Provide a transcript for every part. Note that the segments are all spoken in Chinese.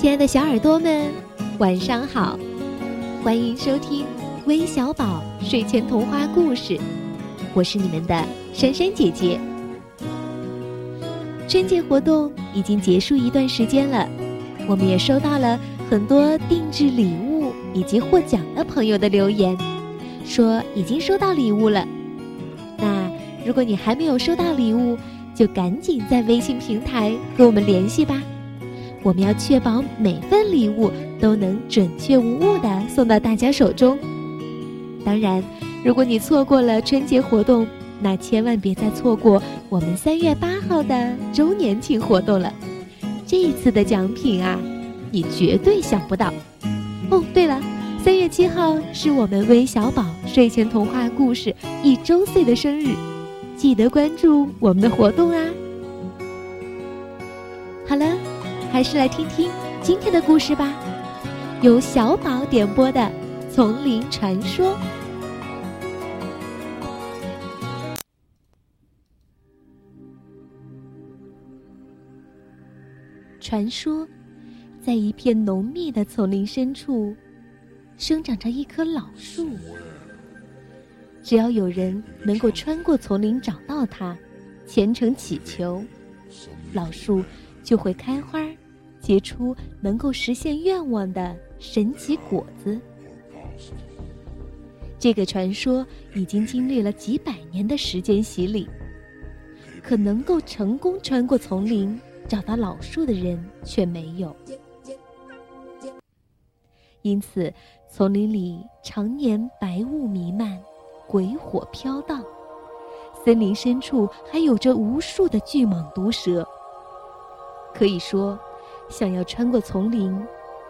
亲爱的小耳朵们，晚上好！欢迎收听微小宝睡前童话故事，我是你们的珊珊姐姐。春节活动已经结束一段时间了，我们也收到了很多定制礼物以及获奖的朋友的留言，说已经收到礼物了。那如果你还没有收到礼物，就赶紧在微信平台和我们联系吧。我们要确保每份礼物都能准确无误的送到大家手中。当然，如果你错过了春节活动，那千万别再错过我们三月八号的周年庆活动了。这一次的奖品啊，你绝对想不到。哦，对了，三月七号是我们微小宝睡前童话故事一周岁的生日，记得关注我们的活动啊。好了。还是来听听今天的故事吧，由小宝点播的《丛林传说》。传说，在一片浓密的丛林深处，生长着一棵老树。只要有人能够穿过丛林找到它，虔诚祈求，老树就会开花。结出能够实现愿望的神奇果子。这个传说已经经历了几百年的时间洗礼，可能够成功穿过丛林找到老树的人却没有。因此，丛林里常年白雾弥漫，鬼火飘荡，森林深处还有着无数的巨蟒毒蛇。可以说。想要穿过丛林，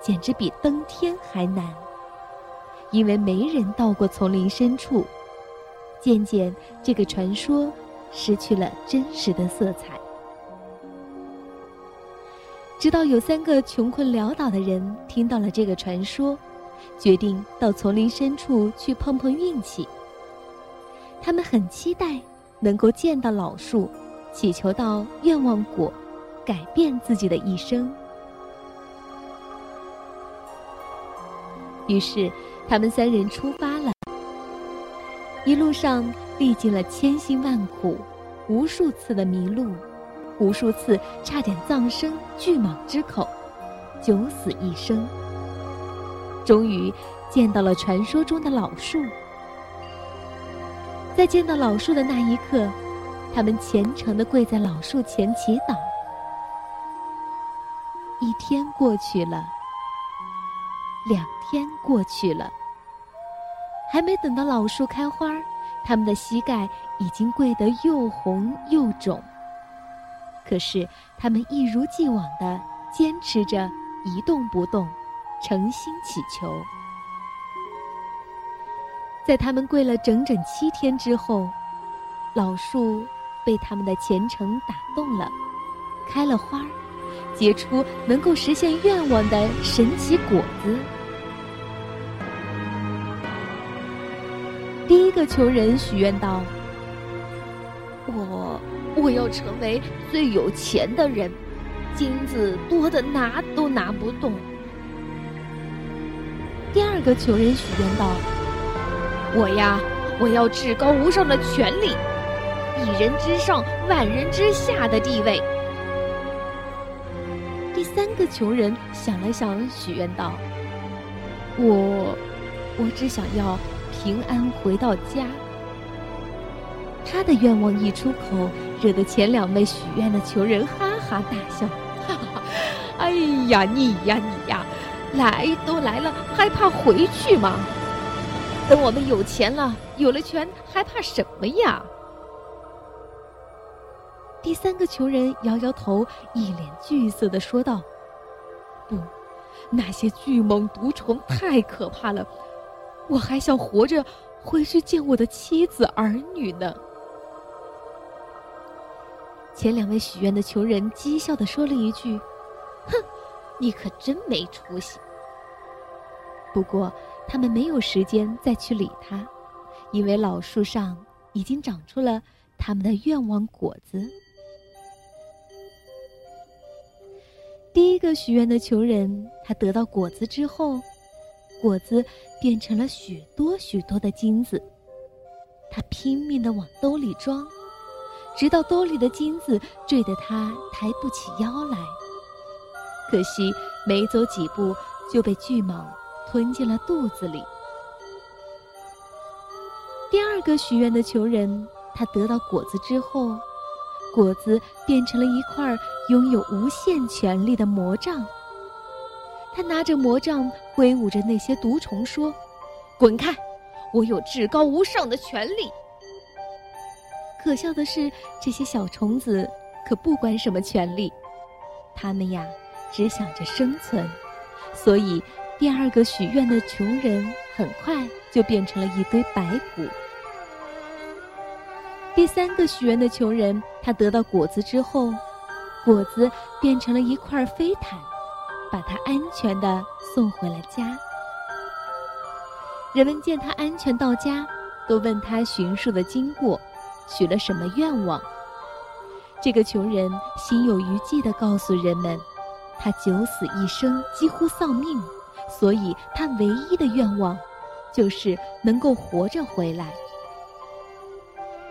简直比登天还难，因为没人到过丛林深处。渐渐，这个传说失去了真实的色彩。直到有三个穷困潦倒的人听到了这个传说，决定到丛林深处去碰碰运气。他们很期待能够见到老树，祈求到愿望果，改变自己的一生。于是，他们三人出发了。一路上历经了千辛万苦，无数次的迷路，无数次差点葬身巨蟒之口，九死一生。终于见到了传说中的老树。在见到老树的那一刻，他们虔诚地跪在老树前祈祷。一天过去了。两天过去了，还没等到老树开花，他们的膝盖已经跪得又红又肿。可是他们一如既往的坚持着，一动不动，诚心祈求。在他们跪了整整七天之后，老树被他们的虔诚打动了，开了花儿。结出能够实现愿望的神奇果子。第一个穷人许愿道：“我我要成为最有钱的人，金子多的拿都拿不动。”第二个穷人许愿道：“我呀，我要至高无上的权利，一人之上，万人之下的地位。”第三个穷人想了想，许愿道：“我，我只想要平安回到家。”他的愿望一出口，惹得前两位许愿的穷人哈哈大笑：“哈哈，哎呀，你呀你呀，来都来了，还怕回去吗？等我们有钱了，有了权，还怕什么呀？”第三个穷人摇摇头，一脸惧色的说道：“不，那些巨蟒毒虫太可怕了，我还想活着回去见我的妻子儿女呢。”前两位许愿的穷人讥笑的说了一句：“哼，你可真没出息。”不过，他们没有时间再去理他，因为老树上已经长出了他们的愿望果子。第一个许愿的穷人，他得到果子之后，果子变成了许多许多的金子。他拼命的往兜里装，直到兜里的金子坠得他抬不起腰来。可惜没走几步，就被巨蟒吞进了肚子里。第二个许愿的穷人，他得到果子之后。果子变成了一块拥有无限权力的魔杖。他拿着魔杖挥舞着那些毒虫说：“滚开！我有至高无上的权力。”可笑的是，这些小虫子可不管什么权利，他们呀只想着生存。所以，第二个许愿的穷人很快就变成了一堆白骨。第三个许愿的穷人，他得到果子之后，果子变成了一块飞毯，把他安全的送回了家。人们见他安全到家，都问他寻树的经过，许了什么愿望。这个穷人心有余悸的告诉人们，他九死一生，几乎丧命，所以他唯一的愿望，就是能够活着回来。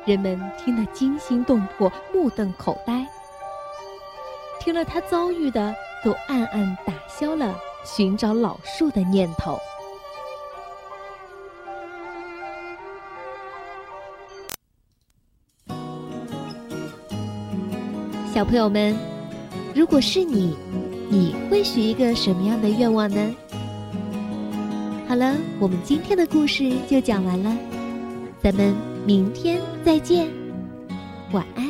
人们听得惊心动魄，目瞪口呆。听了他遭遇的，都暗暗打消了寻找老树的念头。小朋友们，如果是你，你会许一个什么样的愿望呢？好了，我们今天的故事就讲完了，咱们。明天再见，晚安。